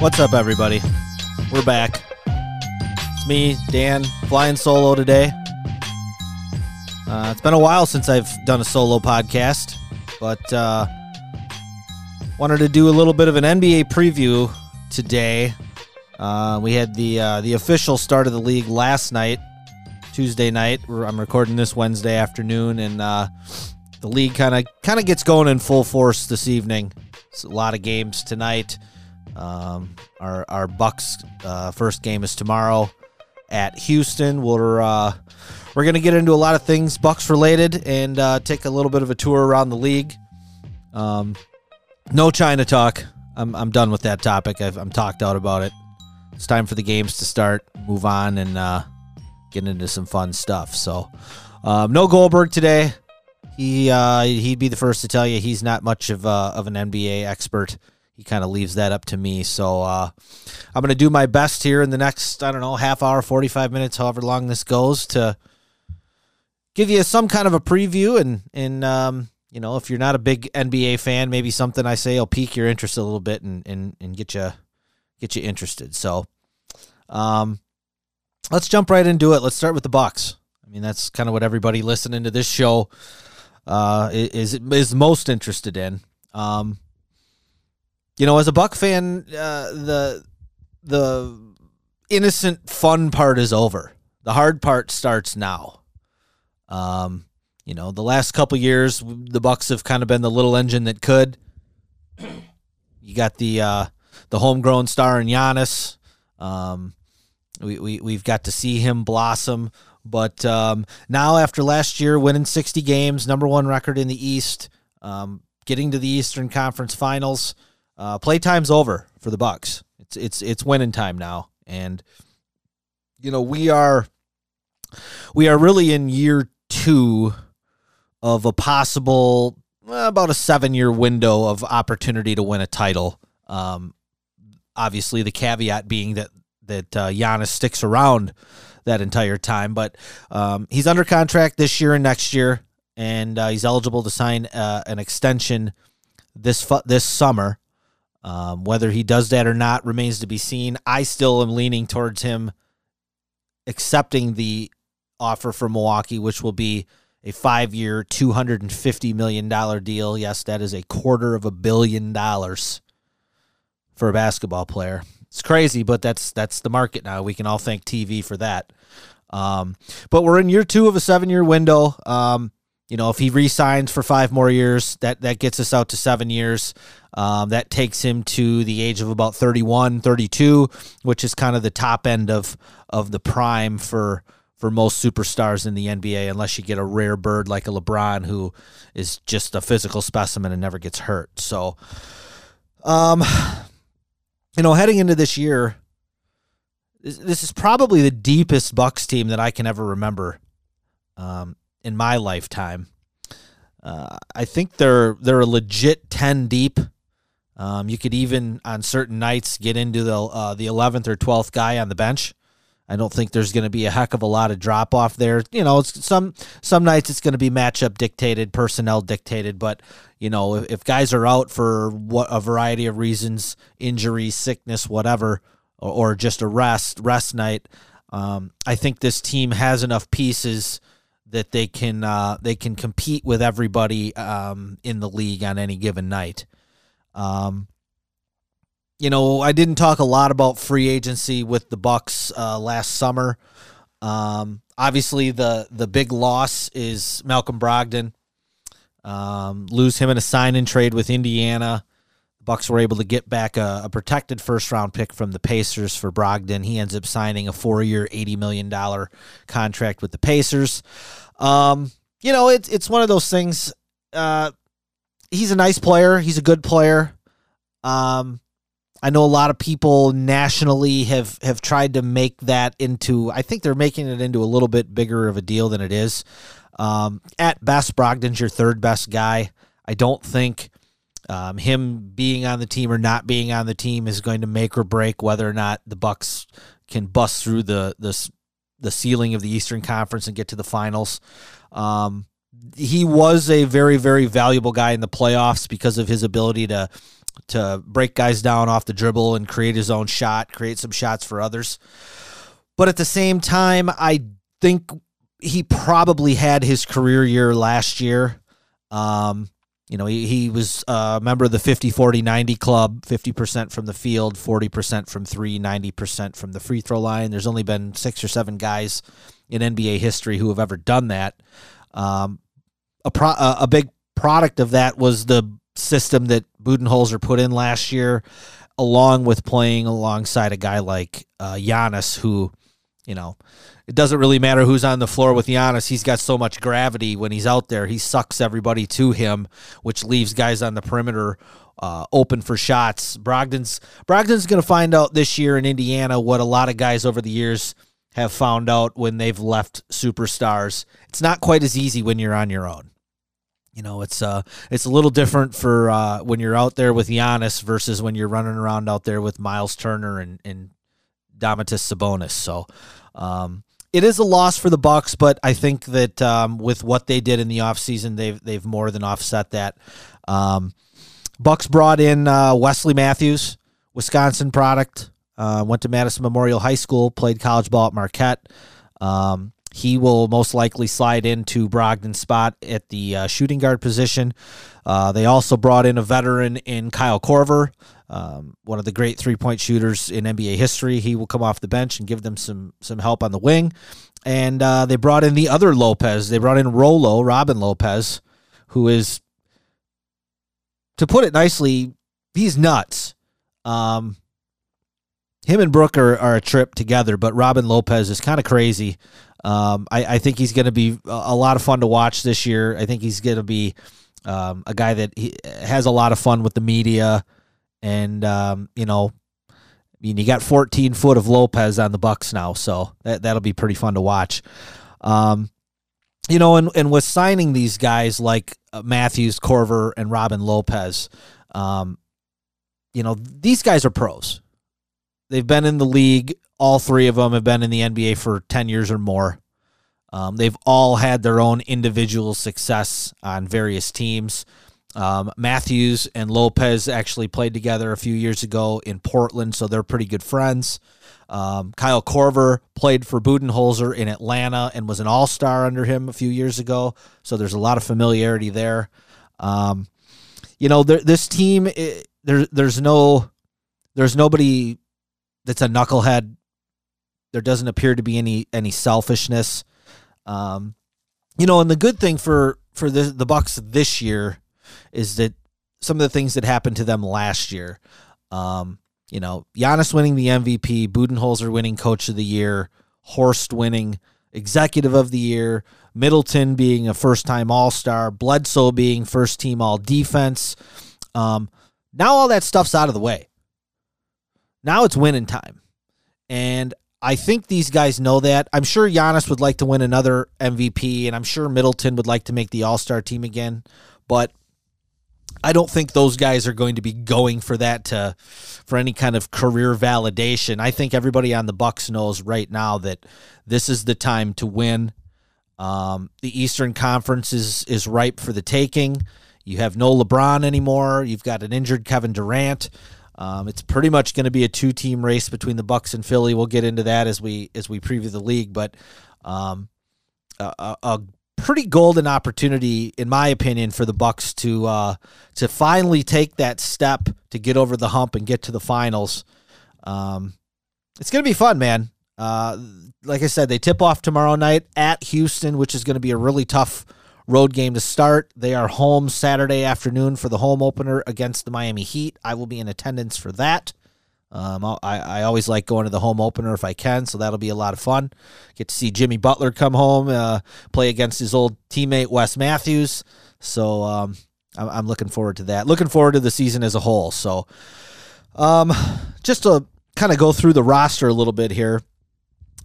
What's up, everybody? We're back. It's me, Dan, flying solo today. Uh, it's been a while since I've done a solo podcast, but uh, wanted to do a little bit of an NBA preview today. Uh, we had the uh, the official start of the league last night, Tuesday night. I'm recording this Wednesday afternoon, and uh, the league kind of kind of gets going in full force this evening. It's a lot of games tonight. Um, our our Bucks uh, first game is tomorrow at Houston. We're uh, we're gonna get into a lot of things Bucks related and uh, take a little bit of a tour around the league. Um, no China talk. I'm I'm done with that topic. I've, I'm talked out about it. It's time for the games to start. Move on and uh, get into some fun stuff. So um, no Goldberg today. He uh, he'd be the first to tell you he's not much of a, of an NBA expert he kind of leaves that up to me. So uh, I'm going to do my best here in the next, I don't know, half hour, 45 minutes, however long this goes, to give you some kind of a preview. And, and um, you know, if you're not a big NBA fan, maybe something I say will pique your interest a little bit and, and, and get you get you interested. So um, let's jump right into it. Let's start with the Bucks. I mean, that's kind of what everybody listening to this show uh, is is most interested in. Um, you know, as a Buck fan, uh, the the innocent fun part is over. The hard part starts now. Um, you know, the last couple years, the Bucks have kind of been the little engine that could. You got the uh, the homegrown star in Giannis. Um, we, we we've got to see him blossom. But um, now, after last year winning 60 games, number one record in the East, um, getting to the Eastern Conference Finals, uh, playtime's over for the Bucks. It's it's it's winning time now, and you know we are we are really in year two of a possible well, about a seven year window of opportunity to win a title. Um, obviously, the caveat being that that uh, Giannis sticks around that entire time, but um, he's under contract this year and next year, and uh, he's eligible to sign uh, an extension this fu- this summer. Um, whether he does that or not remains to be seen. I still am leaning towards him accepting the offer from Milwaukee, which will be a five year, $250 million deal. Yes, that is a quarter of a billion dollars for a basketball player. It's crazy, but that's that's the market now. We can all thank TV for that. Um, but we're in year two of a seven year window. Um, you know, if he re-signs for five more years, that that gets us out to seven years. Um, that takes him to the age of about 31, 32, which is kind of the top end of of the prime for for most superstars in the NBA, unless you get a rare bird like a LeBron who is just a physical specimen and never gets hurt. So, um, you know, heading into this year, this, this is probably the deepest Bucks team that I can ever remember um, in my lifetime. Uh, I think they're they're a legit ten deep. Um, you could even on certain nights get into the uh, the eleventh or twelfth guy on the bench. I don't think there's going to be a heck of a lot of drop off there. You know, some some nights it's going to be matchup dictated, personnel dictated, but you know, if, if guys are out for what a variety of reasons, injury, sickness, whatever, or, or just a rest rest night, um, I think this team has enough pieces that they can uh, they can compete with everybody um, in the league on any given night. Um, you know, I didn't talk a lot about free agency with the Bucks uh, last summer. Um, obviously, the the big loss is Malcolm Brogdon. Um, lose him in a sign and trade with Indiana. The Bucks were able to get back a, a protected first round pick from the Pacers for Brogdon. He ends up signing a four year, eighty million dollar contract with the Pacers. Um, you know, it's it's one of those things. uh, he's a nice player. He's a good player. Um, I know a lot of people nationally have have tried to make that into. I think they're making it into a little bit bigger of a deal than it is. Um, at best, Brogdon's your third best guy. I don't think um, him being on the team or not being on the team is going to make or break whether or not the Bucks can bust through the the the ceiling of the Eastern Conference and get to the finals. Um, he was a very very valuable guy in the playoffs because of his ability to to break guys down off the dribble and create his own shot, create some shots for others. But at the same time, I think he probably had his career year last year. Um, you know, he, he was a member of the 50 40 90 club, 50% from the field, 40% from three, 90% from the free throw line. There's only been six or seven guys in NBA history who have ever done that. Um, a, pro, a, a big product of that was the system that Budenholzer put in last year, along with playing alongside a guy like uh, Giannis, who, you know, it doesn't really matter who's on the floor with Giannis. He's got so much gravity when he's out there. He sucks everybody to him, which leaves guys on the perimeter uh, open for shots. Brogdon's Brogdon's going to find out this year in Indiana what a lot of guys over the years have found out when they've left superstars. It's not quite as easy when you're on your own. You know, it's uh, it's a little different for uh, when you're out there with Giannis versus when you're running around out there with Miles Turner and and Domantas Sabonis. So, um, it is a loss for the Bucks, but I think that um, with what they did in the offseason, they've they've more than offset that. Um, Bucks brought in uh, Wesley Matthews, Wisconsin product. Uh, went to Madison Memorial High School, played college ball at Marquette. Um, he will most likely slide into Brogdon's spot at the uh, shooting guard position. Uh, they also brought in a veteran in Kyle Korver, um, one of the great three point shooters in NBA history. He will come off the bench and give them some some help on the wing. And uh, they brought in the other Lopez. They brought in Rolo, Robin Lopez, who is, to put it nicely, he's nuts. Um, him and Brook are, are a trip together, but Robin Lopez is kind of crazy. Um, I, I, think he's going to be a lot of fun to watch this year. I think he's going to be um, a guy that he has a lot of fun with the media, and um, you know, I mean, you got 14 foot of Lopez on the Bucks now, so that that'll be pretty fun to watch. Um, you know, and and with signing these guys like uh, Matthews, Korver, and Robin Lopez, um, you know, these guys are pros. They've been in the league. All three of them have been in the NBA for 10 years or more. Um, they've all had their own individual success on various teams. Um, Matthews and Lopez actually played together a few years ago in Portland, so they're pretty good friends. Um, Kyle Korver played for Budenholzer in Atlanta and was an All Star under him a few years ago, so there's a lot of familiarity there. Um, you know, there, this team, it, there, there's no, there's nobody that's a knucklehead. There doesn't appear to be any any selfishness. Um, you know, and the good thing for for the the Bucks this year is that some of the things that happened to them last year. Um, you know, Giannis winning the MVP, Budenholzer winning Coach of the Year, Horst winning Executive of the Year, Middleton being a first time All Star, Bledsoe being first team All Defense. Um, now all that stuff's out of the way. Now it's winning time. And I think these guys know that. I'm sure Giannis would like to win another MVP, and I'm sure Middleton would like to make the All Star team again. But I don't think those guys are going to be going for that to for any kind of career validation. I think everybody on the Bucks knows right now that this is the time to win. Um, the Eastern Conference is is ripe for the taking. You have no LeBron anymore. You've got an injured Kevin Durant. Um, it's pretty much going to be a two team race between the Bucks and Philly. We'll get into that as we as we preview the league, but um, a, a, pretty golden opportunity, in my opinion, for the Bucks to uh, to finally take that step to get over the hump and get to the finals. Um, it's going to be fun, man. Uh, like I said, they tip off tomorrow night at Houston, which is going to be a really tough road game to start. They are home Saturday afternoon for the home opener against the Miami Heat. I will be in attendance for that. Um, I, I always like going to the home opener if I can, so that'll be a lot of fun. Get to see Jimmy Butler come home, uh, play against his old teammate Wes Matthews. So um, I'm, I'm looking forward to that. Looking forward to the season as a whole. So um, just to kind of go through the roster a little bit here.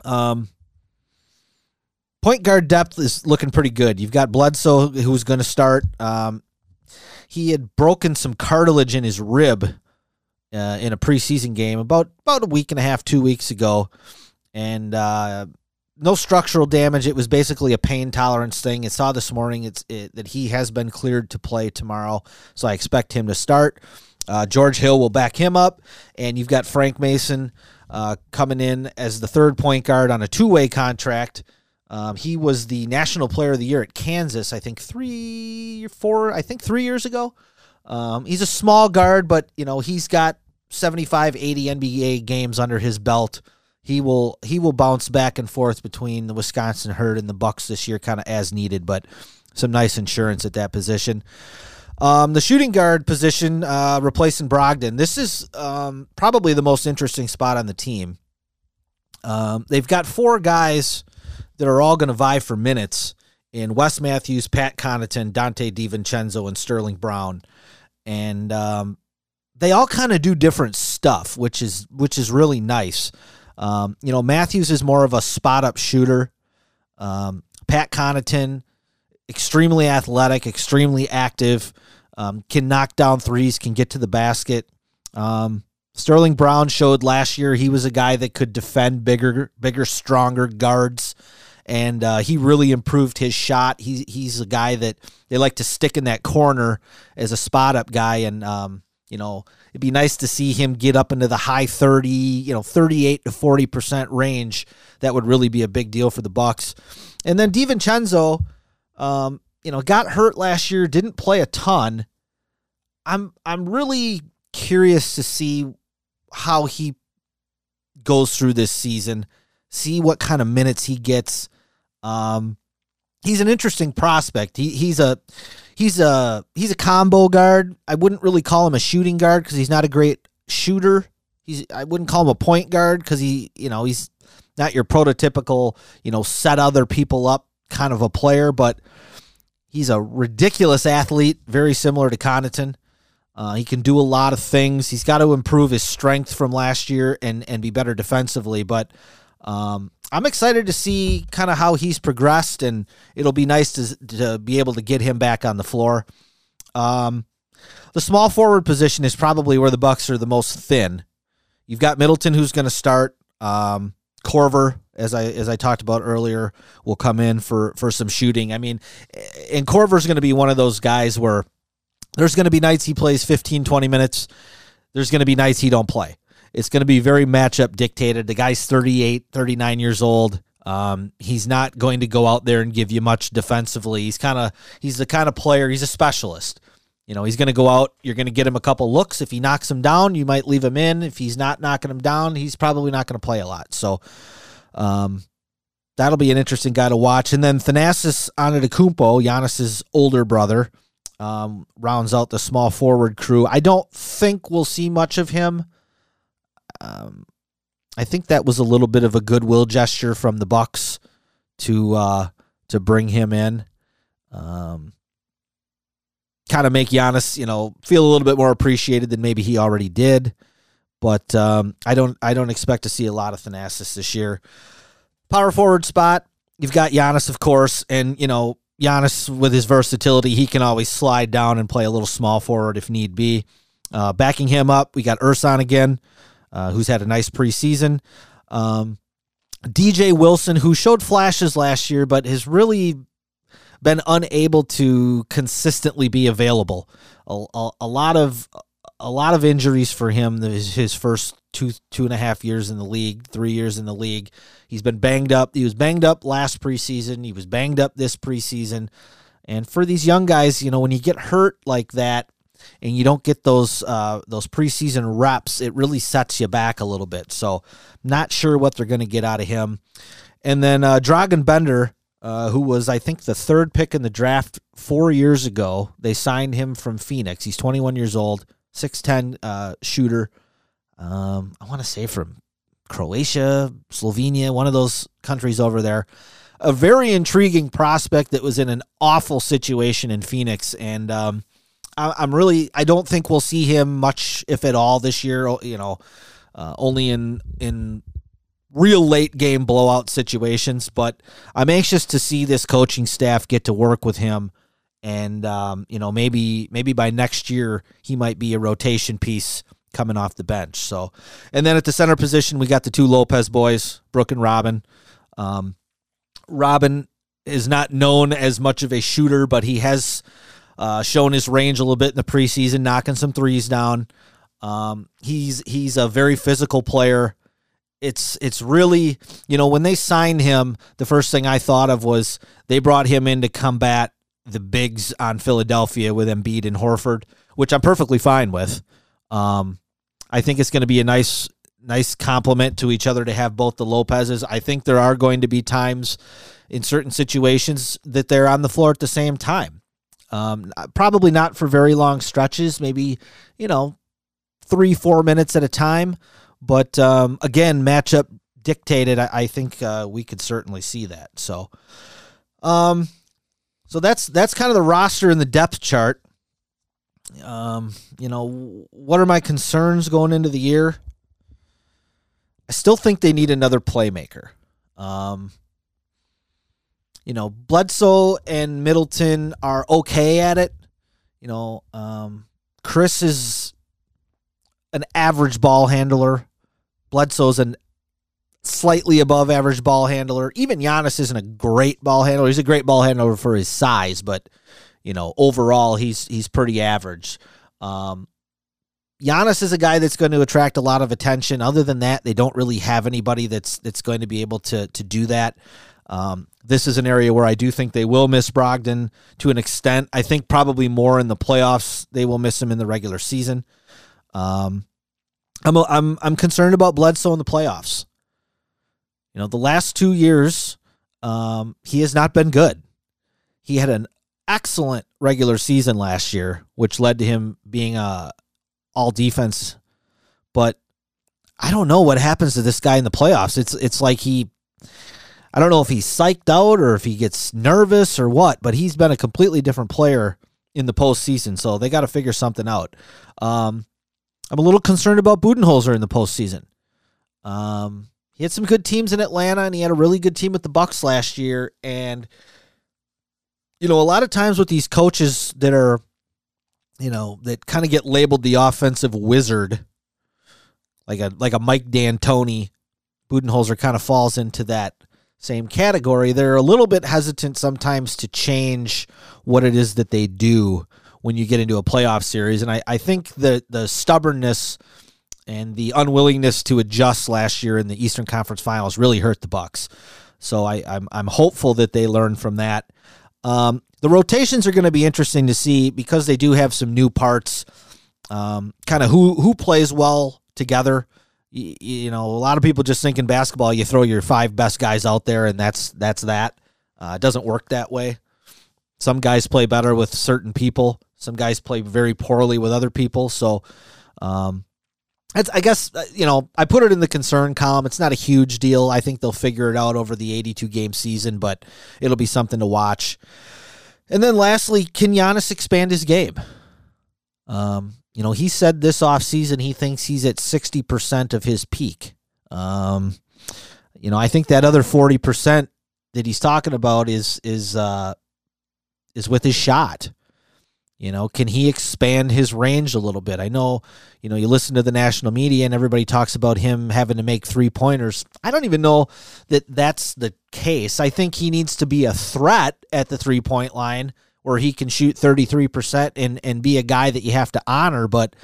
Um, point guard depth is looking pretty good. You've got Bledsoe who's going to start. Um, he had broken some cartilage in his rib uh, in a preseason game about about a week and a half, two weeks ago, and uh, no structural damage. It was basically a pain tolerance thing. I saw this morning it's it, that he has been cleared to play tomorrow, so I expect him to start. Uh, George Hill will back him up, and you've got Frank Mason uh, coming in as the third point guard on a two way contract. Um, he was the National Player of the Year at Kansas, I think three, or four, I think three years ago. Um, he's a small guard, but you know he's got 75, 80 NBA games under his belt. He will he will bounce back and forth between the Wisconsin herd and the Bucks this year, kind of as needed, but some nice insurance at that position. Um, the shooting guard position, uh, replacing Brogdon. This is um, probably the most interesting spot on the team. Um, they've got four guys that are all going to vie for minutes in Wes Matthews, Pat Connaughton, Dante DiVincenzo, and Sterling Brown, and um, they all kind of do different stuff, which is which is really nice. Um, you know, Matthews is more of a spot up shooter. Um, Pat Connaughton, extremely athletic, extremely active, um, can knock down threes, can get to the basket. Um, Sterling Brown showed last year he was a guy that could defend bigger, bigger, stronger guards, and uh, he really improved his shot. He's he's a guy that they like to stick in that corner as a spot up guy, and um, you know it'd be nice to see him get up into the high thirty, you know, thirty eight to forty percent range. That would really be a big deal for the Bucks. And then DiVincenzo, um, you know, got hurt last year, didn't play a ton. I'm I'm really curious to see how he goes through this season, see what kind of minutes he gets. Um, he's an interesting prospect. He he's a he's a he's a combo guard. I wouldn't really call him a shooting guard because he's not a great shooter. He's I wouldn't call him a point guard because he you know he's not your prototypical you know set other people up kind of a player, but he's a ridiculous athlete, very similar to Connaughton. Uh, he can do a lot of things. He's got to improve his strength from last year and and be better defensively. But um, I'm excited to see kind of how he's progressed, and it'll be nice to to be able to get him back on the floor. Um, the small forward position is probably where the Bucks are the most thin. You've got Middleton who's going to start. Um, Korver, as I as I talked about earlier, will come in for for some shooting. I mean, and Korver's going to be one of those guys where there's going to be nights he plays 15, 20 minutes. There's going to be nights he don't play. It's going to be very matchup dictated. The guy's 38, 39 years old. Um, he's not going to go out there and give you much defensively. He's kind of he's the kind of player. He's a specialist. You know, he's going to go out. You're going to get him a couple looks. If he knocks him down, you might leave him in. If he's not knocking him down, he's probably not going to play a lot. So, um, that'll be an interesting guy to watch. And then Thanasis Antetokounmpo, Giannis's older brother, um, rounds out the small forward crew. I don't think we'll see much of him. Um, I think that was a little bit of a goodwill gesture from the Bucks to uh, to bring him in. Um, kind of make Giannis, you know, feel a little bit more appreciated than maybe he already did. But um, I don't I don't expect to see a lot of Thanasis this year. Power forward spot, you've got Giannis, of course, and you know Giannis, with his versatility, he can always slide down and play a little small forward if need be. Uh, backing him up, we got Ersan again, uh, who's had a nice preseason. Um, DJ Wilson, who showed flashes last year, but has really been unable to consistently be available. A, a, a lot of a lot of injuries for him. His first two two and a half years in the league, three years in the league. He's been banged up. He was banged up last preseason. He was banged up this preseason. And for these young guys, you know, when you get hurt like that and you don't get those uh, those preseason reps, it really sets you back a little bit. So, not sure what they're going to get out of him. And then uh, Dragan Bender, uh, who was I think the third pick in the draft four years ago, they signed him from Phoenix. He's 21 years old, 6'10 uh, shooter. Um, I want to say from Croatia, Slovenia, one of those countries over there. a very intriguing prospect that was in an awful situation in Phoenix, and um, I'm really I don't think we'll see him much, if at all, this year. You know, uh, only in in real late game blowout situations. But I'm anxious to see this coaching staff get to work with him, and um, you know maybe maybe by next year he might be a rotation piece coming off the bench. So, and then at the center position we got the two Lopez boys, Brook and Robin. Um, Robin is not known as much of a shooter, but he has uh, his range a little bit in the preseason, knocking some threes down. Um, he's he's a very physical player. It's it's really you know when they signed him, the first thing I thought of was they brought him in to combat the bigs on Philadelphia with Embiid and Horford, which I'm perfectly fine with. Um, I think it's going to be a nice nice compliment to each other to have both the Lopez's. I think there are going to be times in certain situations that they're on the floor at the same time. Um, probably not for very long stretches, maybe, you know, three, four minutes at a time. But um, again, matchup dictated, I, I think uh, we could certainly see that. So, um, so that's that's kind of the roster and the depth chart. Um, you know, what are my concerns going into the year? I still think they need another playmaker. Um, you know, Bledsoe and Middleton are okay at it. You know, um, Khris is an average ball handler. Bledsoe's an slightly above average ball handler. Even Giannis isn't a great ball handler. He's a great ball handler for his size, but you know, overall he's he's pretty average. Um, Giannis is a guy that's going to attract a lot of attention. Other than that, they don't really have anybody that's that's going to be able to to do that. Um, this is an area where I do think they will miss Brogdon to an extent. I think probably more in the playoffs. They will miss him in the regular season. Um, I'm I'm I'm concerned about Bledsoe in the playoffs. You know, the last two years, um, he has not been good. He had an excellent regular season last year, which led to him being a all defense. But I don't know what happens to this guy in the playoffs. It's it's like he I don't know if he's psyched out or if he gets nervous or what, but he's been a completely different player in the postseason. So they got to figure something out. Um, I'm a little concerned about Budenholzer in the postseason. Um, he had some good teams in Atlanta, and he had a really good team with the Bucks last year. And you know, a lot of times with these coaches that are you know, that kind of get labeled the offensive wizard, like a like a Mike D'Antoni. Budenholzer kind of falls into that same category. They're a little bit hesitant sometimes to change what it is that they do when you get into a playoff series. And I, I think the the stubbornness and the unwillingness to adjust last year in the Eastern Conference Finals really hurt the Bucks. So I, I'm I'm hopeful that they learn from that. Um, the rotations are going to be interesting to see because they do have some new parts. Um, kind of who who plays well together. You, you, know, a lot of people just think in basketball you throw your five best guys out there and that's that's that. Uh, it doesn't work that way. Some guys play better with certain people. Some guys play very poorly with other people. So, um, I guess uh, you know I put it in the concern column. It's not a huge deal. I think they'll figure it out over the 82 game season, but it'll be something to watch. And then lastly, can Giannis expand his game? Um, you know, he said this offseason he thinks he's at 60% of his peak. Um, you know, I think that other 40% that he's talking about is is uh is with his shot. You know, can he expand his range a little bit? I know, you know, you listen to the national media and everybody talks about him having to make three pointers. I don't even know that that's the case. I think he needs to be a threat at the three point line where he can shoot 33% and, and be a guy that you have to honor. But,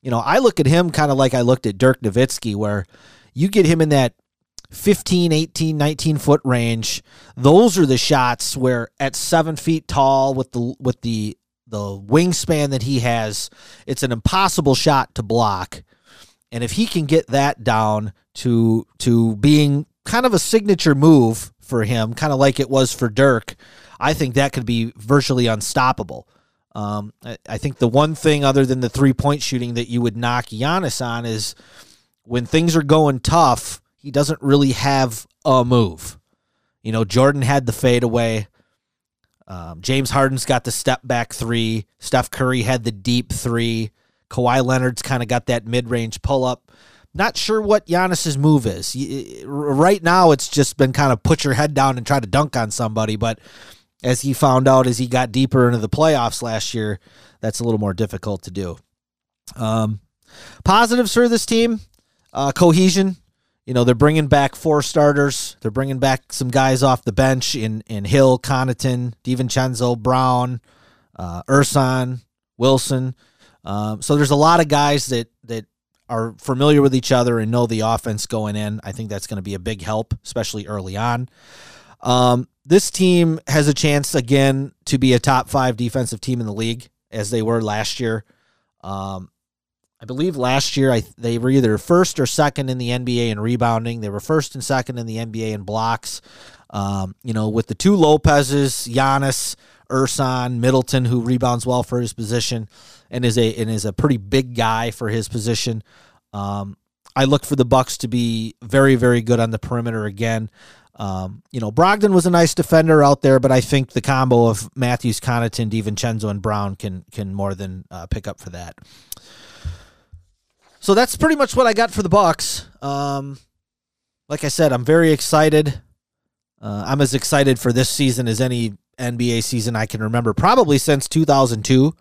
you know, I look at him kind of like I looked at Dirk Nowitzki, where you get him in that 15, 18, 19 foot range. Those are the shots where at seven feet tall with the, with the, the wingspan that he has, it's an impossible shot to block. And if he can get that down to to being kind of a signature move for him, kind of like it was for Dirk, I think that could be virtually unstoppable. Um, I, I, think the one thing other than the three point shooting that you would knock Giannis on is when things are going tough, he doesn't really have a move. You know, Jordan had the fadeaway. Um, James Harden's got the step back three. Steph Curry had the deep three. Kawhi Leonard's kind of got that mid range pull up. Not sure what Giannis's move is. Right now, it's just been kind of put your head down and try to dunk on somebody. But as he found out as he got deeper into the playoffs last year, that's a little more difficult to do. Um, positives for this team uh, cohesion. You know, they're bringing back four starters. They're bringing back some guys off the bench in, in Hill, Connaughton, DiVincenzo, Brown, uh, Ersan, Wilson. Um, so there's a lot of guys that that are familiar with each other and know the offense going in. I think that's going to be a big help, especially early on. Um, this team has a chance again to be a top five defensive team in the league, as they were last year. Um, I believe last year I, they were either first or second in the NBA in rebounding. They were first and second in the NBA in blocks. Um, you know, with the two Lopez's, Giannis, Ersan, Middleton, who rebounds well for his position and is a and is a pretty big guy for his position. Um, I look for the Bucks to be very, very good on the perimeter again. Um, you know, Brogdon was a nice defender out there, but I think the combo of Matthews, Connaughton, DiVincenzo, and Brown can can more than uh, pick up for that. So that's pretty much what I got for the Bucks. Um, like I said, I'm very excited. Uh, I'm as excited for this season as any NBA season I can remember, probably since 2002,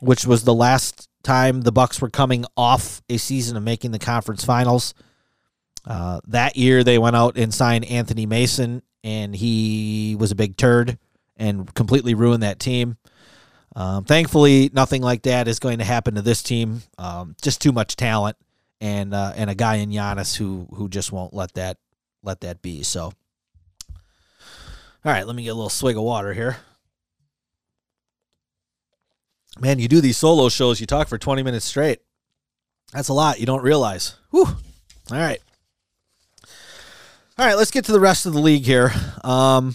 which was the last time the Bucks were coming off a season of making the conference finals. Uh, that year, they went out and signed Anthony Mason, and he was a big turd and completely ruined that team. Um, thankfully, nothing like that is going to happen to this team. Um, just too much talent, and uh, and a guy in Giannis who who just won't let that let that be. So, all right, let me get a little swig of water here. Man, you do these solo shows, you talk for twenty minutes straight. That's a lot. You don't realize. Whew. All right. All right, let's get to the rest of the league here. Um,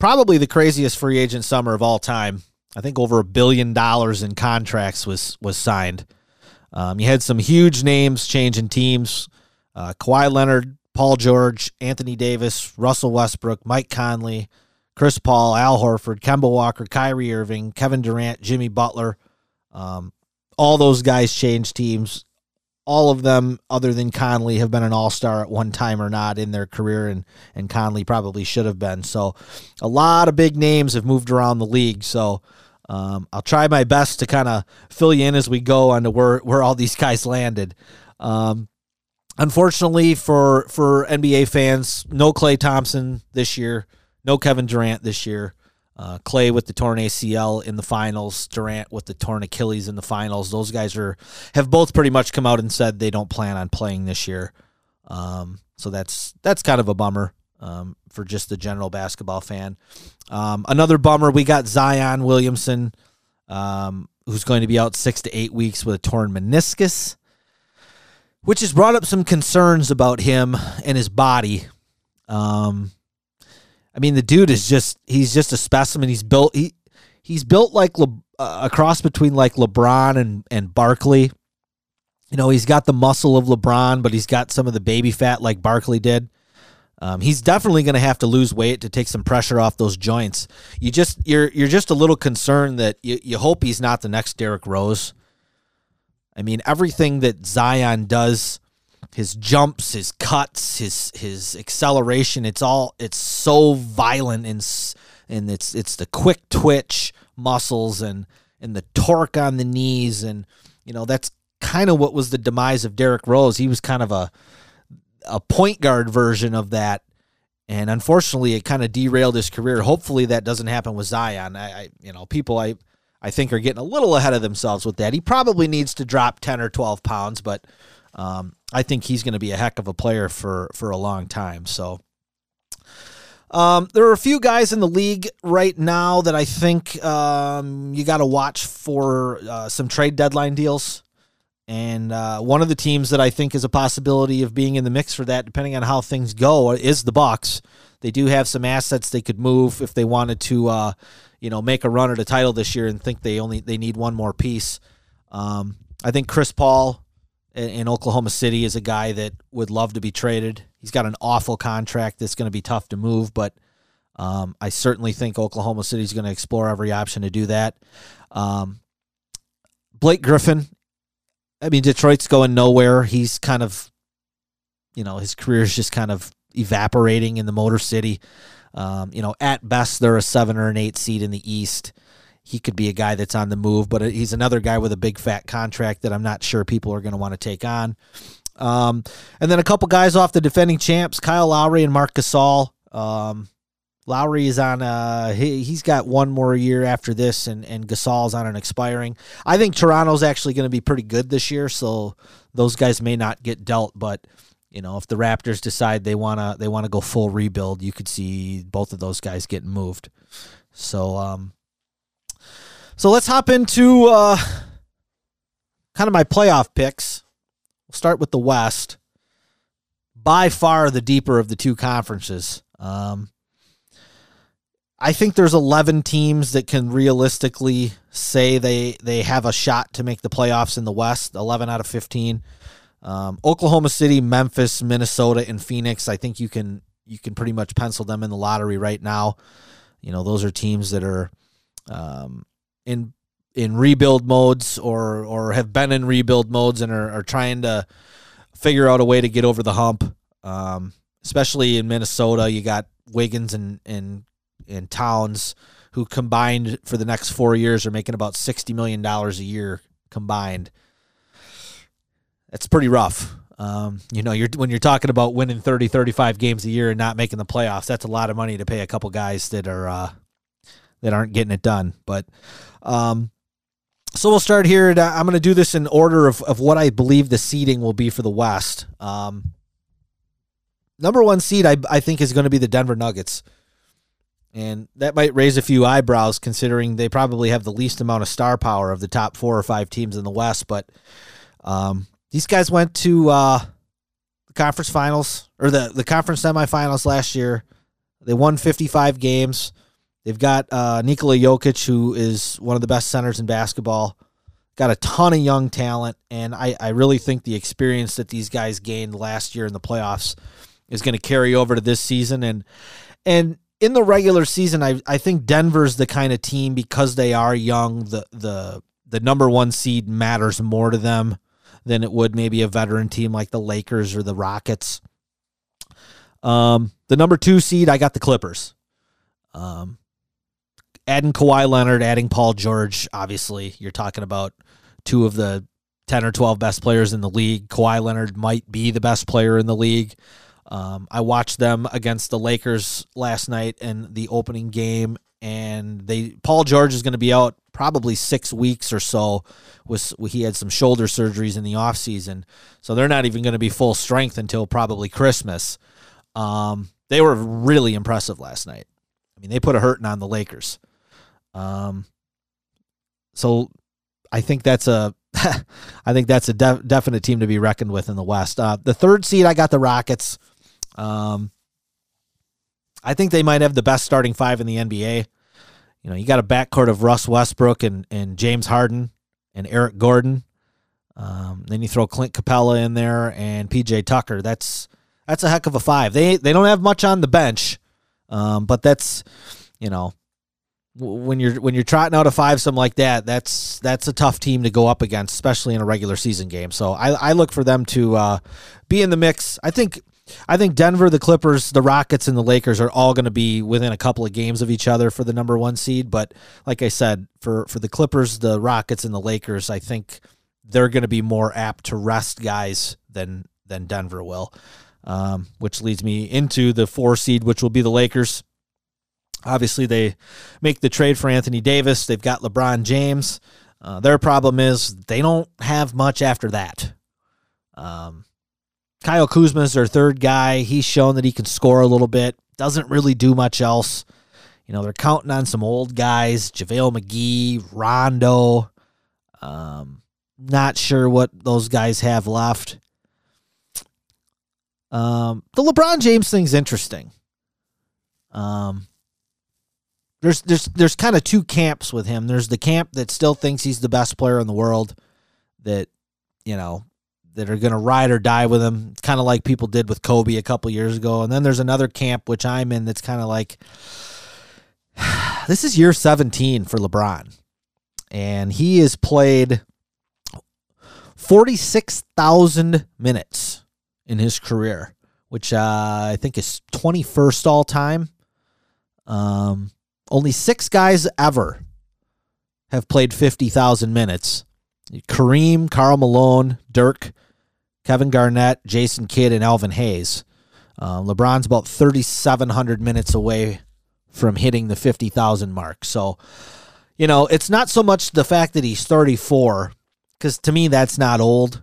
probably the craziest free agent summer of all time. I think over a billion dollars in contracts was was signed. Um, you had some huge names changing teams: uh, Kawhi Leonard, Paul George, Anthony Davis, Russell Westbrook, Mike Conley, Chris Paul, Al Horford, Kemba Walker, Kyrie Irving, Kevin Durant, Jimmy Butler. Um, all those guys changed teams. All of them, other than Conley, have been an all star at one time or not in their career, and and Conley probably should have been. So, a lot of big names have moved around the league. So, um, I'll try my best to kind of fill you in as we go on to where, where all these guys landed. Um, unfortunately for for NBA fans, no Klay Thompson this year, no Kevin Durant this year. Uh, Klay with the torn ACL in the finals, Durant with the torn Achilles in the finals. Those guys are have both pretty much come out and said they don't plan on playing this year. Um, so that's that's kind of a bummer um, for just the general basketball fan. Um, another bummer, we got Zion Williamson, um, who's going to be out six to eight weeks with a torn meniscus, which has brought up some concerns about him and his body. Um, I mean, the dude is just—he's just a specimen. He's built he he's built like Le, uh, a cross between like LeBron and and Barkley. You know, he's got the muscle of LeBron, but he's got some of the baby fat like Barkley did. Um, he's definitely going to have to lose weight to take some pressure off those joints. You just you're you're just a little concerned that you, you hope he's not the next Derrick Rose. I mean, everything that Zion does, his jumps, his cuts, his his acceleration, it's all it's so violent and and it's it's the quick twitch muscles and and the torque on the knees and you know that's kind of what was the demise of Derrick Rose. He was kind of a a point guard version of that. And unfortunately, it kind of derailed his career. Hopefully, that doesn't happen with Zion. I, I, you know, people I, I think are getting a little ahead of themselves with that. He probably needs to drop ten or twelve pounds, but um, I think he's going to be a heck of a player for for a long time. So, um, there are a few guys in the league right now that I think um, you got to watch for uh, some trade deadline deals. And uh, one of the teams that I think is a possibility of being in the mix for that, depending on how things go, is the Bucks. They do have some assets they could move if they wanted to, uh, you know, make a run at a title this year and think they only they need one more piece. Um, I think Chris Paul in, Oklahoma City is a guy that would love to be traded. he's got an awful contract that's going to be tough to move, but um, I certainly think Oklahoma City is going to explore every option to do that. Um, Blake Griffin, I mean, Detroit's going nowhere. He's kind of, you know, his career is just kind of evaporating in the Motor City. Um, you know, at best, they're a seven or an eight seed in the East. He could be a guy that's on the move, but he's another guy with a big fat contract that I'm not sure people are going to want to take on. Um, and then a couple guys off the defending champs, Kyle Lowry and Marc Gasol. Um, Lowry is on uh he, he's got one more year after this and and Gasol's on an expiring. I think Toronto's actually going to be pretty good this year, so those guys may not get dealt, but you know, if the Raptors decide they want to they want to go full rebuild, you could see both of those guys getting moved. So um so let's hop into uh kind of my playoff picks. We'll start with the West. By far the deeper of the two conferences. Um I think there's 11 teams that can realistically say they they have a shot to make the playoffs in the West. 11 out of 15. Um, Oklahoma City, Memphis, Minnesota, and Phoenix. I think you can you can pretty much pencil them in the lottery right now. You know, those are teams that are um, in in rebuild modes or or have been in rebuild modes and are, are trying to figure out a way to get over the hump. Um, especially in Minnesota, you got Wiggins and and and Towns, who combined for the next four years are making about sixty million dollars a year combined. That's pretty rough. Um, you know, you're when you're talking about winning 30, 35 games a year and not making the playoffs, that's a lot of money to pay a couple guys that are uh, that aren't getting it done. But um, so we'll start here. I'm going to do this in order of, of what I believe the seeding will be for the West. Um, number one seed, I, I think, is going to be the Denver Nuggets. And that might raise a few eyebrows considering they probably have the least amount of star power of the top four or five teams in the West. But um, these guys went to uh, the conference finals or the, the conference semifinals last year. They won 55 games. They've got uh, Nikola Jokic, who is one of the best centers in basketball. Got a ton of young talent, and I, I really think the experience that these guys gained last year in the playoffs is going to carry over to this season. And and in the regular season, I I think Denver's the kind of team because they are young. The the the number one seed matters more to them than it would maybe a veteran team like the Lakers or the Rockets. Um, the number two seed, I got the Clippers. Um, adding Kawhi Leonard, adding Paul George. Obviously, you're talking about two of the ten or twelve best players in the league. Kawhi Leonard might be the best player in the league. Um, I watched them against the Lakers last night in the opening game, and they Paul George is going to be out probably six weeks or so. Was he had some shoulder surgeries in the offseason, so they're not even going to be full strength until probably Christmas. Um, they were really impressive last night. I mean, they put a hurting on the Lakers. Um, so I think that's a I think that's a definite team to be reckoned with in the West. Uh, the third seed, I got the Rockets. Um, I think they might have the best starting five in the NBA. You know, you got a backcourt of Russ Westbrook and, and James Harden and Eric Gordon. Um, then you throw Clint Capela in there and PJ Tucker. That's that's a heck of a five. They they don't have much on the bench, um, but that's you know when you're when you're trotting out a five something like that, that's that's a tough team to go up against, especially in a regular season game. So I, I look for them to uh, be in the mix. I think I think Denver, the Clippers, the Rockets, and the Lakers are all going to be within a couple of games of each other for the number one seed. But like I said, for for the Clippers, the Rockets, and the Lakers, I think they're going to be more apt to rest guys than than Denver will. Um, which leads me into the four seed, which will be the Lakers. Obviously, they make the trade for Anthony Davis. They've got LeBron James. Uh, their problem is they don't have much after that. Um, Kyle Kuzma is their third guy. He's shown that he can score a little bit. Doesn't really do much else. You know, they're counting on some old guys, JaVale McGee, Rondo. Um, not sure what those guys have left. Um, the LeBron James thing's interesting. Um, there's there's there's kind of two camps with him. There's the camp that still thinks he's the best player in the world, that you know that are going to ride or die with him, kind of like people did with Kobe a couple years ago. And then there's another camp which I'm in that's kind of like this is year 17 for LeBron. And he has played 46,000 minutes in his career, which uh, I think is 21st all time. Um, only six guys ever have played 50,000 minutes. Kareem, Karl Malone, Dirk, Kevin Garnett, Jason Kidd, and Elvin Hayes. Uh, LeBron's about 3,700 minutes away from hitting the 50,000 mark. So, you know, it's not so much the fact that he's 34, because to me, that's not old.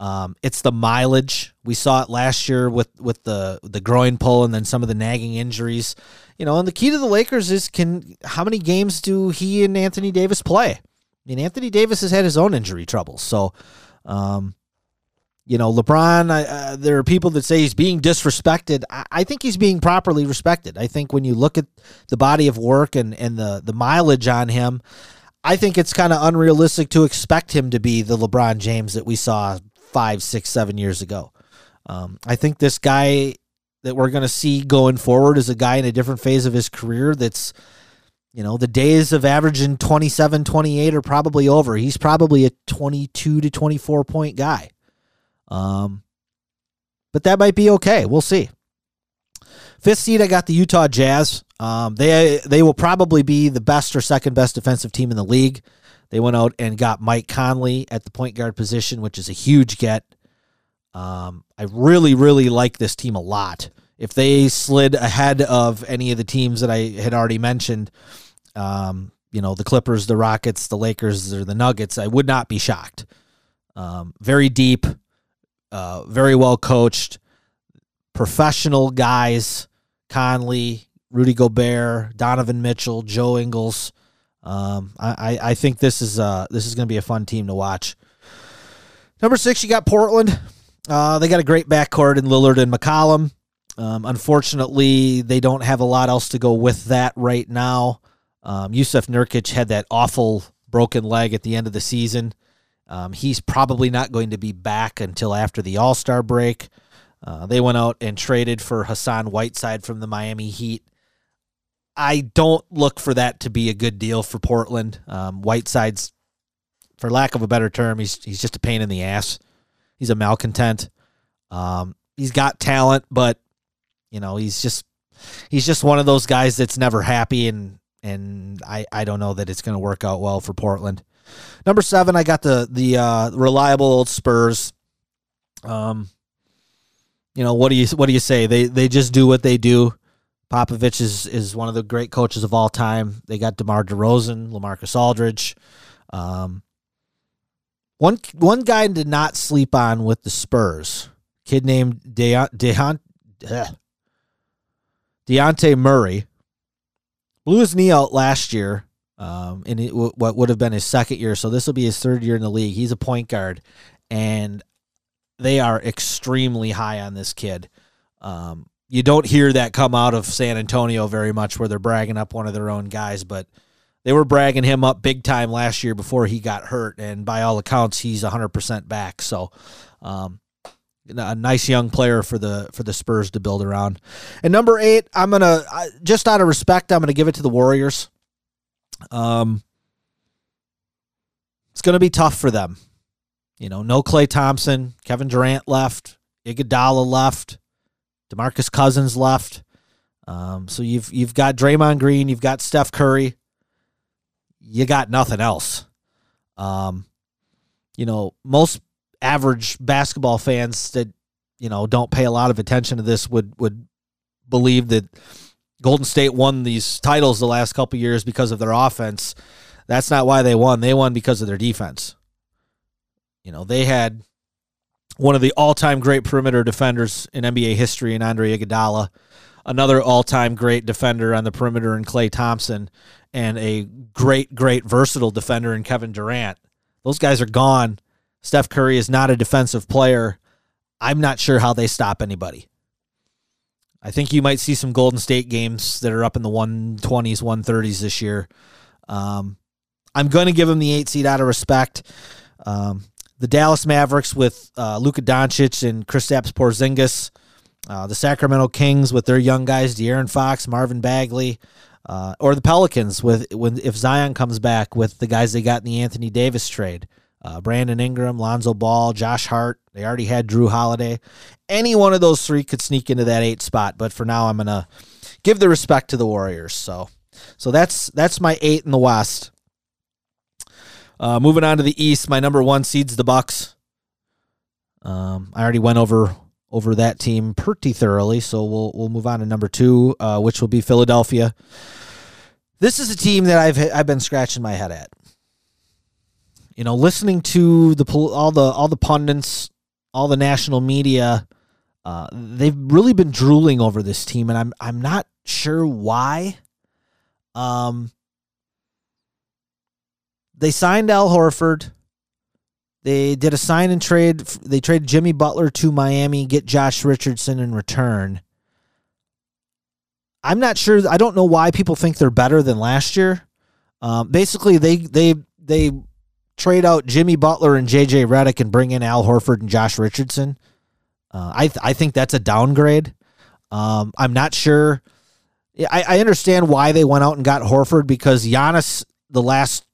Um, it's the mileage. We saw it last year with with the the groin pull and then some of the nagging injuries. You know, and the key to the Lakers is can how many games do he and Anthony Davis play? I mean, Anthony Davis has had his own injury troubles, so um, you know, LeBron. Uh, there are people that say he's being disrespected. I, I, think he's being properly respected. I think when you look at the body of work and and the the mileage on him, I think it's kind of unrealistic to expect him to be the LeBron James that we saw five, six, seven years ago. Um, I think this guy that we're going to see going forward is a guy in a different phase of his career that's, you know, the days of averaging 27, 28 are probably over. He's probably a 22 to 24 point guy. Um, but that might be okay. We'll see. Fifth seed, I got the Utah Jazz. Um, they they will probably be the best or second best defensive team in the league. They went out and got Mike Conley at the point guard position, which is a huge get. Um, I really, really like this team a lot. If they slid ahead of any of the teams that I had already mentioned, um, you know, the Clippers, the Rockets, the Lakers, or the Nuggets, I would not be shocked. Um, very deep, uh, very well coached, professional guys. Conley, Rudy Gobert, Donovan Mitchell, Joe Ingles. Um, I, I think this is uh this is going to be a fun team to watch. Number six, you got Portland. Uh, they got a great backcourt in Lillard and McCollum. Um, unfortunately, they don't have a lot else to go with that right now. Um, Jusuf Nurkic had that awful broken leg at the end of the season. Um, he's probably not going to be back until after the All Star break. Uh, they went out and traded for Hassan Whiteside from the Miami Heat. I don't look for that to be a good deal for Portland. Um, Whiteside's, for lack of a better term, he's he's just a pain in the ass. He's a malcontent. Um, he's got talent, but you know he's just he's just one of those guys that's never happy, and and I I don't know that it's going to work out well for Portland. Number seven, I got the the uh, reliable old Spurs. Um, you know what do you what do you say? They they just do what they do. Popovich is is one of the great coaches of all time. They got DeMar DeRozan, LaMarcus Aldridge. Um, one one guy did not sleep on with the Spurs. Kid named De- De- Dejounte Murray blew his knee out last year. Um, in what would have been his second year, so this will be his third year in the league. He's a point guard, and they are extremely high on this kid. Um, you don't hear that come out of San Antonio very much where they're bragging up one of their own guys, but they were bragging him up big time last year before he got hurt, and by all accounts, he's 100% back. So, um, a nice young player for the for the Spurs to build around. And number eight, I'm gonna just out of respect, I'm gonna give it to the Warriors. Um, it's gonna be tough for them. You know, no Klay Thompson, Kevin Durant left, Iguodala left. DeMarcus Cousins left. Um, so you've you've got Draymond Green, you've got Steph Curry. You got nothing else. Um, you know, most average basketball fans that you know don't pay a lot of attention to this would would believe that Golden State won these titles the last couple years because of their offense. That's not why they won. They won because of their defense. You know, they had one of the all-time great perimeter defenders in NBA history in Andre Iguodala, another all-time great defender on the perimeter in Klay Thompson, and a great, great versatile defender in Kevin Durant. Those guys are gone. Steph Curry is not a defensive player. I'm not sure how they stop anybody. I think you might see some Golden State games that are up in the 120s, 130s this year. Um, I'm going to give them the eight seed out of respect. Um, the Dallas Mavericks with uh, Luka Doncic and Kristaps Porzingis. Uh, the Sacramento Kings with their young guys, De'Aaron Fox, Marvin Bagley, uh, or the Pelicans with when if Zion comes back with the guys they got in the Anthony Davis trade, uh, Brandon Ingram, Lonzo Ball, Josh Hart. They already had Jrue Holiday. Any one of those three could sneak into that eight spot, but for now, I'm gonna give the respect to the Warriors. So, so that's that's my eight in the West. Uh, moving on to the East, my number one seeds the Bucks. Um, I already went over over that team pretty thoroughly. So we'll we'll move on to number two, uh, which will be Philadelphia. This is a team that I've I've been scratching my head at. You know, listening to the all the all the pundits, all the national media, uh, they've really been drooling over this team, and I'm I'm not sure why. Um, they signed Al Horford. They did a sign and trade. They traded Jimmy Butler to Miami, get Josh Richardson in return. I'm not sure. I don't know why people think they're better than last year. Um, basically, they they they trade out Jimmy Butler and JJ Redick and bring in Al Horford and Josh Richardson. Uh, I th- I think that's a downgrade. Um, I'm not sure. I, I understand why they went out and got Horford because Giannis the last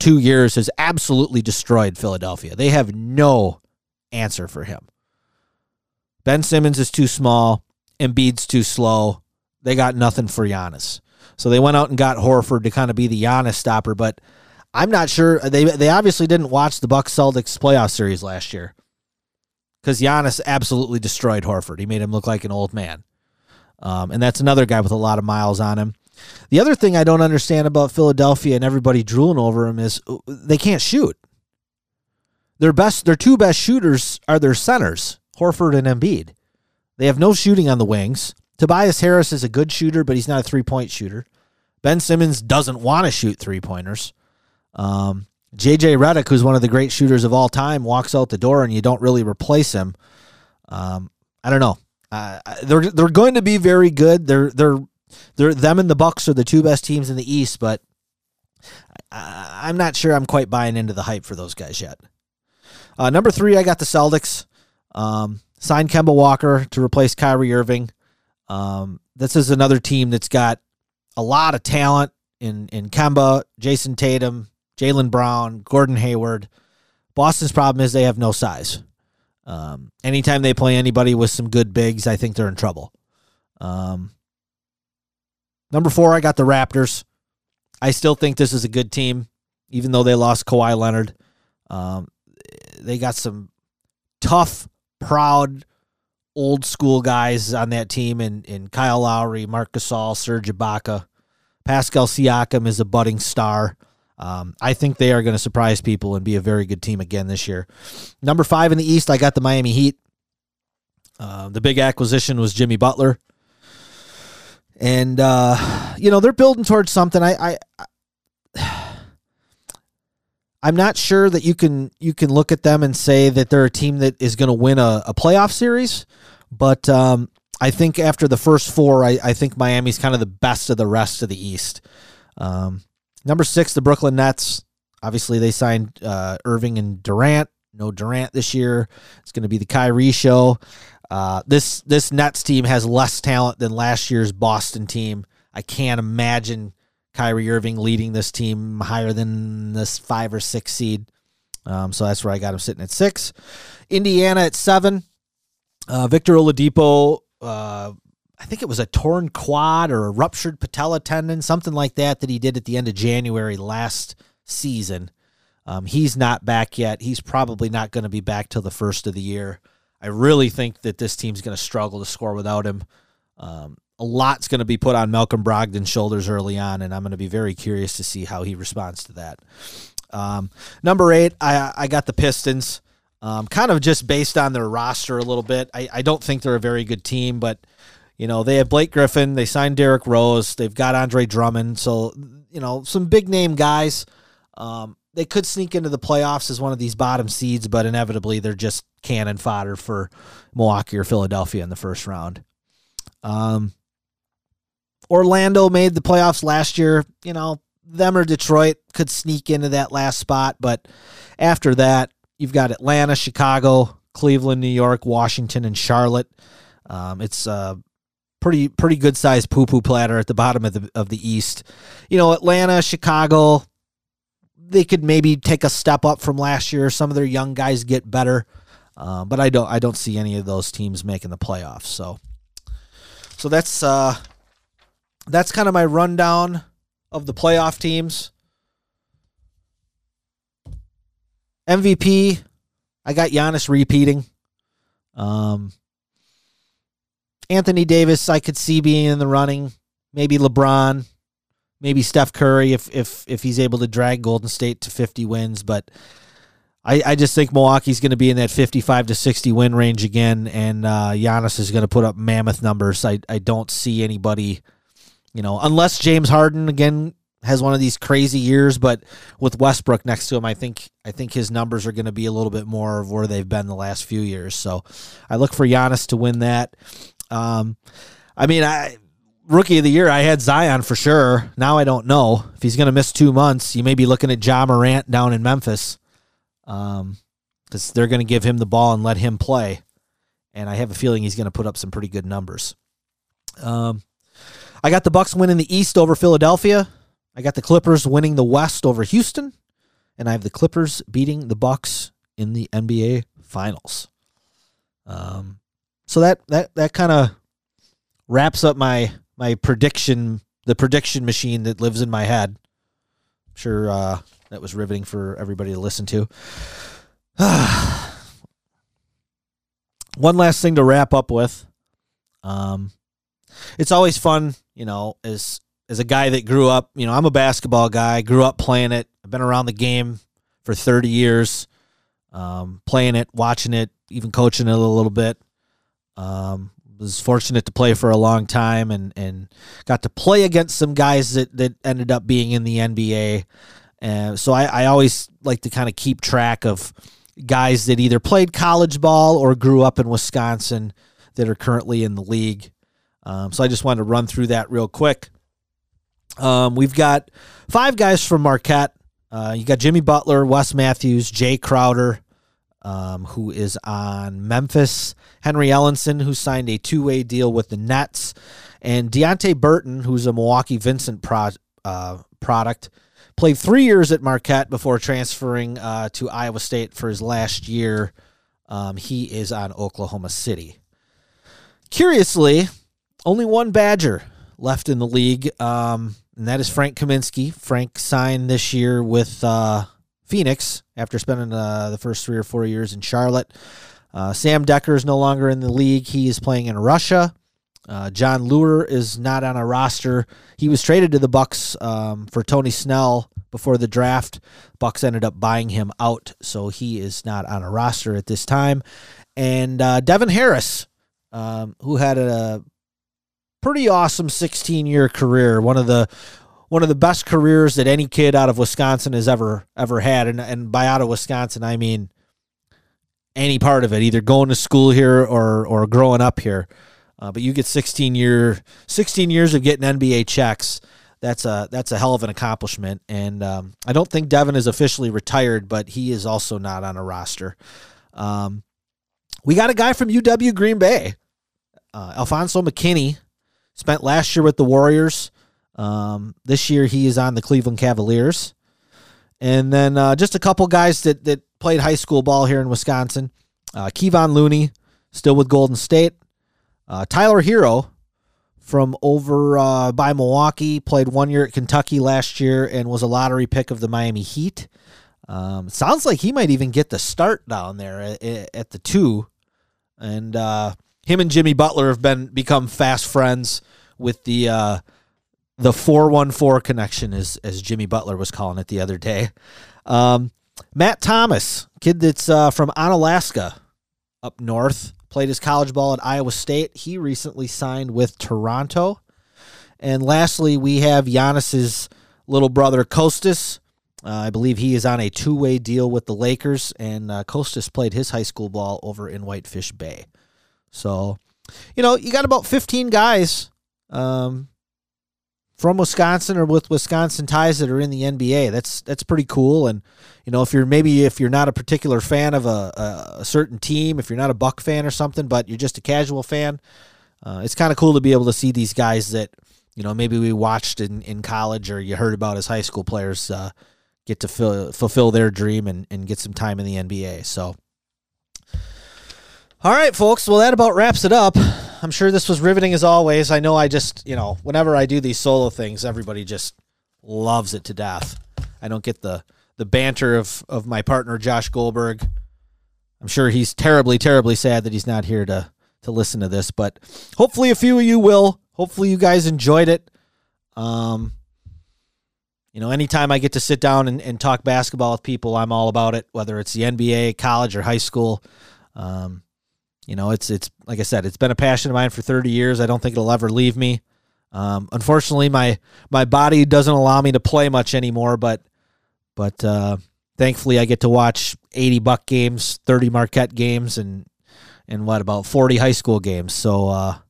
two years has absolutely destroyed Philadelphia. They have no answer for him. Ben Simmons is too small. Embiid's too slow. They got nothing for Giannis. So they went out and got Horford to kind of be the Giannis stopper. But I'm not sure. They they obviously didn't watch the Bucks Celtics playoff series last year because Giannis absolutely destroyed Horford. He made him look like an old man. Um, and that's another guy with a lot of miles on him. The other thing I don't understand about Philadelphia and everybody drooling over them is uh, they can't shoot. Their best, their two best shooters are their centers, Horford and Embiid. They have no shooting on the wings. Tobias Harris is a good shooter, but he's not a three point shooter. Ben Simmons doesn't want to shoot three pointers. Um, JJ Redick, who's one of the great shooters of all time, walks out the door and you don't really replace him. Um, I don't know. Uh, they're they're going to be very good. They're they're they're them and the Bucks are the two best teams in the East, but I, am not sure I'm quite buying into the hype for those guys yet. Uh, number three, I got the Celtics. Um, signed Kemba Walker to replace Kyrie Irving. Um, this is another team that's got a lot of talent in in Kemba, Jayson Tatum, Jaylen Brown, Gordon Hayward. Boston's problem is they have no size. Um, anytime they play anybody with some good bigs, I think they're in trouble. Um, Number four, I got the Raptors. I still think this is a good team, even though they lost Kawhi Leonard. Um, they got some tough, proud, old school guys on that team, in, in Kyle Lowry, Marc Gasol, Serge Ibaka. Pascal Siakam is a budding star. Um, I think they are going to surprise people and be a very good team again this year. Number five in the East, I got the Miami Heat. Uh, the big acquisition was Jimmy Butler and uh, you know they're building towards something. I, I, I'm not sure that you can you can look at them and say that they're a team that is going to win a, a, playoff series, but um, I think after the first four, I, I, think Miami's kind of the best of the rest of the East. Um, number six, the Brooklyn Nets. Obviously, they signed uh, Irving and Durant. No Durant this year. It's going to be the Kyrie show. Uh, this this Nets team has less talent than last year's Boston team. I can't imagine Kyrie Irving leading this team higher than this five or six seed. Um, so that's where I got him sitting at six. Indiana at seven. Uh, Victor Oladipo, uh, I think it was a torn quad or a ruptured patella tendon, something like that, that he did at the end of January last season. Um, he's not back yet. He's probably not going to be back till the first of the year. I really think that this team's going to struggle to score without him. Um, a lot's going to be put on Malcolm Brogdon's shoulders early on, and I'm going to be very curious to see how he responds to that. Um, number eight, I, I got the Pistons. Um, kind of just based on their roster a little bit. I, I don't think they're a very good team, but you know they have Blake Griffin. They signed Derrick Rose. They've got Andre Drummond. So you know some big name guys. Um, they could sneak into the playoffs as one of these bottom seeds, but inevitably they're just cannon fodder for Milwaukee or Philadelphia in the first round. Um, Orlando made the playoffs last year. You know, them or Detroit could sneak into that last spot, but after that, you've got Atlanta, Chicago, Cleveland, New York, Washington, and Charlotte. Um, it's a pretty pretty good sized poo poo platter at the bottom of the of the East. You know, Atlanta, Chicago, they could maybe take a step up from last year. Some of their young guys get better, uh, but I don't I don't see any of those teams making the playoffs. So, so that's uh, that's kind of my rundown of the playoff teams. MVP, I got Giannis repeating. Um, Anthony Davis, I could see being in the running. Maybe LeBron, maybe Steph Curry if if if he's able to drag Golden State to 50 wins, but I, I just think Milwaukee's going to be in that 55 to 60 win range again, and uh, Giannis is going to put up mammoth numbers. I, I don't see anybody, you know, unless James Harden again has one of these crazy years, but with Westbrook next to him, I think I think his numbers are going to be a little bit more of where they've been the last few years. So I look for Giannis to win that. Um, I mean, I rookie of the year, I had Zion for sure. Now I don't know if he's going to miss two months. You may be looking at Ja Morant down in Memphis, um, because they're going to give him the ball and let him play, and I have a feeling he's going to put up some pretty good numbers. Um, I got the Bucks winning the East over Philadelphia. I got the Clippers winning the West over Houston, and I have the Clippers beating the Bucks in the NBA Finals. Um, so that that that kind of wraps up my my prediction, the prediction machine that lives in my head. I'm sure uh, that was riveting for everybody to listen to. One last thing to wrap up with. Um, it's always fun, you know, as as a guy that grew up, you know, I'm a basketball guy, grew up playing it. I've been around the game for 30 years, um, playing it, watching it, even coaching it a little bit. Um, was fortunate to play for a long time and, and got to play against some guys that, that ended up being in the NBA. So I, I always like to kind of keep track of guys that either played college ball or grew up in Wisconsin that are currently in the league. Um, so I just wanted to run through that real quick. Um, we've got five guys from Marquette. Uh, you got Jimmy Butler, Wes Matthews, Jae Crowder, um, who is on Memphis, Henry Ellenson, who signed a two way deal with the Nets, and Deonte Burton, who's a Milwaukee Vincent pro, uh, product, played three years at Marquette before transferring uh, to Iowa State for his last year. Um, he is on Oklahoma City. Curiously, only one Badger left in the league, um, and that is Frank Kaminsky. Frank signed this year with uh, Phoenix after spending uh, the first three or four years in Charlotte. Uh, Sam Dekker is no longer in the league. He is playing in Russia. Uh, Jon Leuer is not on a roster. He was traded to the Bucks um, for Tony Snell before the draft. Bucks ended up buying him out, so he is not on a roster at this time. And uh, Devin Harris, um, who had a pretty awesome 16 year career, one of the one of the best careers that any kid out of Wisconsin has ever ever had, and and by out of Wisconsin I mean any part of it, either going to school here or or growing up here. Uh, but you get 16 year 16 years of getting NBA checks. That's a that's a hell of an accomplishment, and um, I don't think Devin is officially retired, but he is also not on a roster. Um, we got a guy from UW Green Bay, uh, Alfonzo McKinnie. spent last year with the Warriors. Um, this year he is on the Cleveland Cavaliers, and then uh, just a couple guys that that played high school ball here in Wisconsin. Uh, Kevon Looney, still with Golden State. Uh, Tyler Herro from over uh, by Milwaukee played one year at Kentucky last year and was a lottery pick of the Miami Heat. Um, sounds like he might even get the start down there at, at the two, and uh, him and Jimmy Butler have been become fast friends with the uh, the 414 connection, as, as Jimmy Butler was calling it the other day. Um, Matt Thomas, kid that's uh, from Onalaska up north, played his college ball at Iowa State. He recently signed with Toronto. And lastly, we have Giannis's little brother, Kostas. Uh, I believe he is on a two way deal with the Lakers, and uh, Kostas played his high school ball over in Whitefish Bay. So, you know, you got about 15 guys um, from Wisconsin or with Wisconsin ties that are in the NBA. That's that's pretty cool. And you know, if you're maybe if you're not a particular fan of a, a, certain team, if you're not a Buck fan or something, but you're just a casual fan, uh, it's kind of cool to be able to see these guys that you know maybe we watched in, in college or you heard about as high school players uh, get to fill, fulfill their dream and, and get some time in the NBA. So. All right, folks. Well, that about wraps it up. I'm sure this was riveting as always. I know I just, you know, whenever I do these solo things, everybody just loves it to death. I don't get the the banter of of my partner Josh Goldberg. I'm sure he's terribly, terribly sad that he's not here to to listen to this, but hopefully a few of you will. Hopefully you guys enjoyed it. Um, you know, anytime I get to sit down and, and talk basketball with people, I'm all about it, whether it's the NBA, college, or high school. Um, you know, it's it's like I said, it's been a passion of mine for 30 years. I don't think it'll ever leave me. Um, unfortunately, my my body doesn't allow me to play much anymore, but but uh, thankfully, I get to watch 80 Buck games, 30 Marquette games, and and what about 40 high school games. So uh, a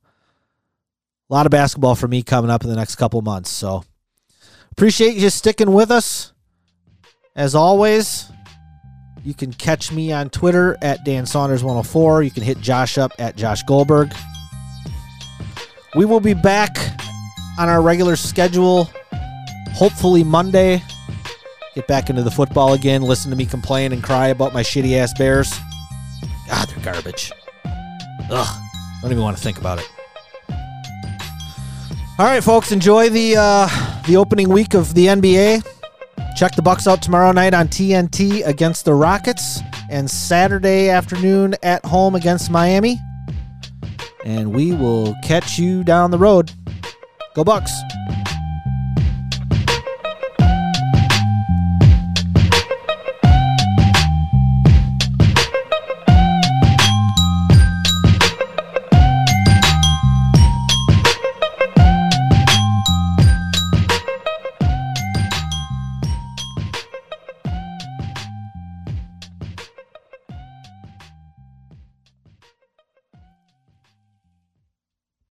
lot of basketball for me coming up in the next couple months. So appreciate you sticking with us. As always, you can catch me on Twitter at Dan Saunders104. You can hit Josh up at Josh Goldberg. We will be back on our regular schedule, hopefully Monday. Get back into the football again, listen to me complain and cry about my shitty ass Bears. God, they're garbage. Ugh. Don't even want to think about it. All right, folks, enjoy the uh, the opening week of the NBA. Check the Bucks out tomorrow night on TNT against the Rockets and Saturday afternoon at home against Miami. And we will catch you down the road. Go Bucks.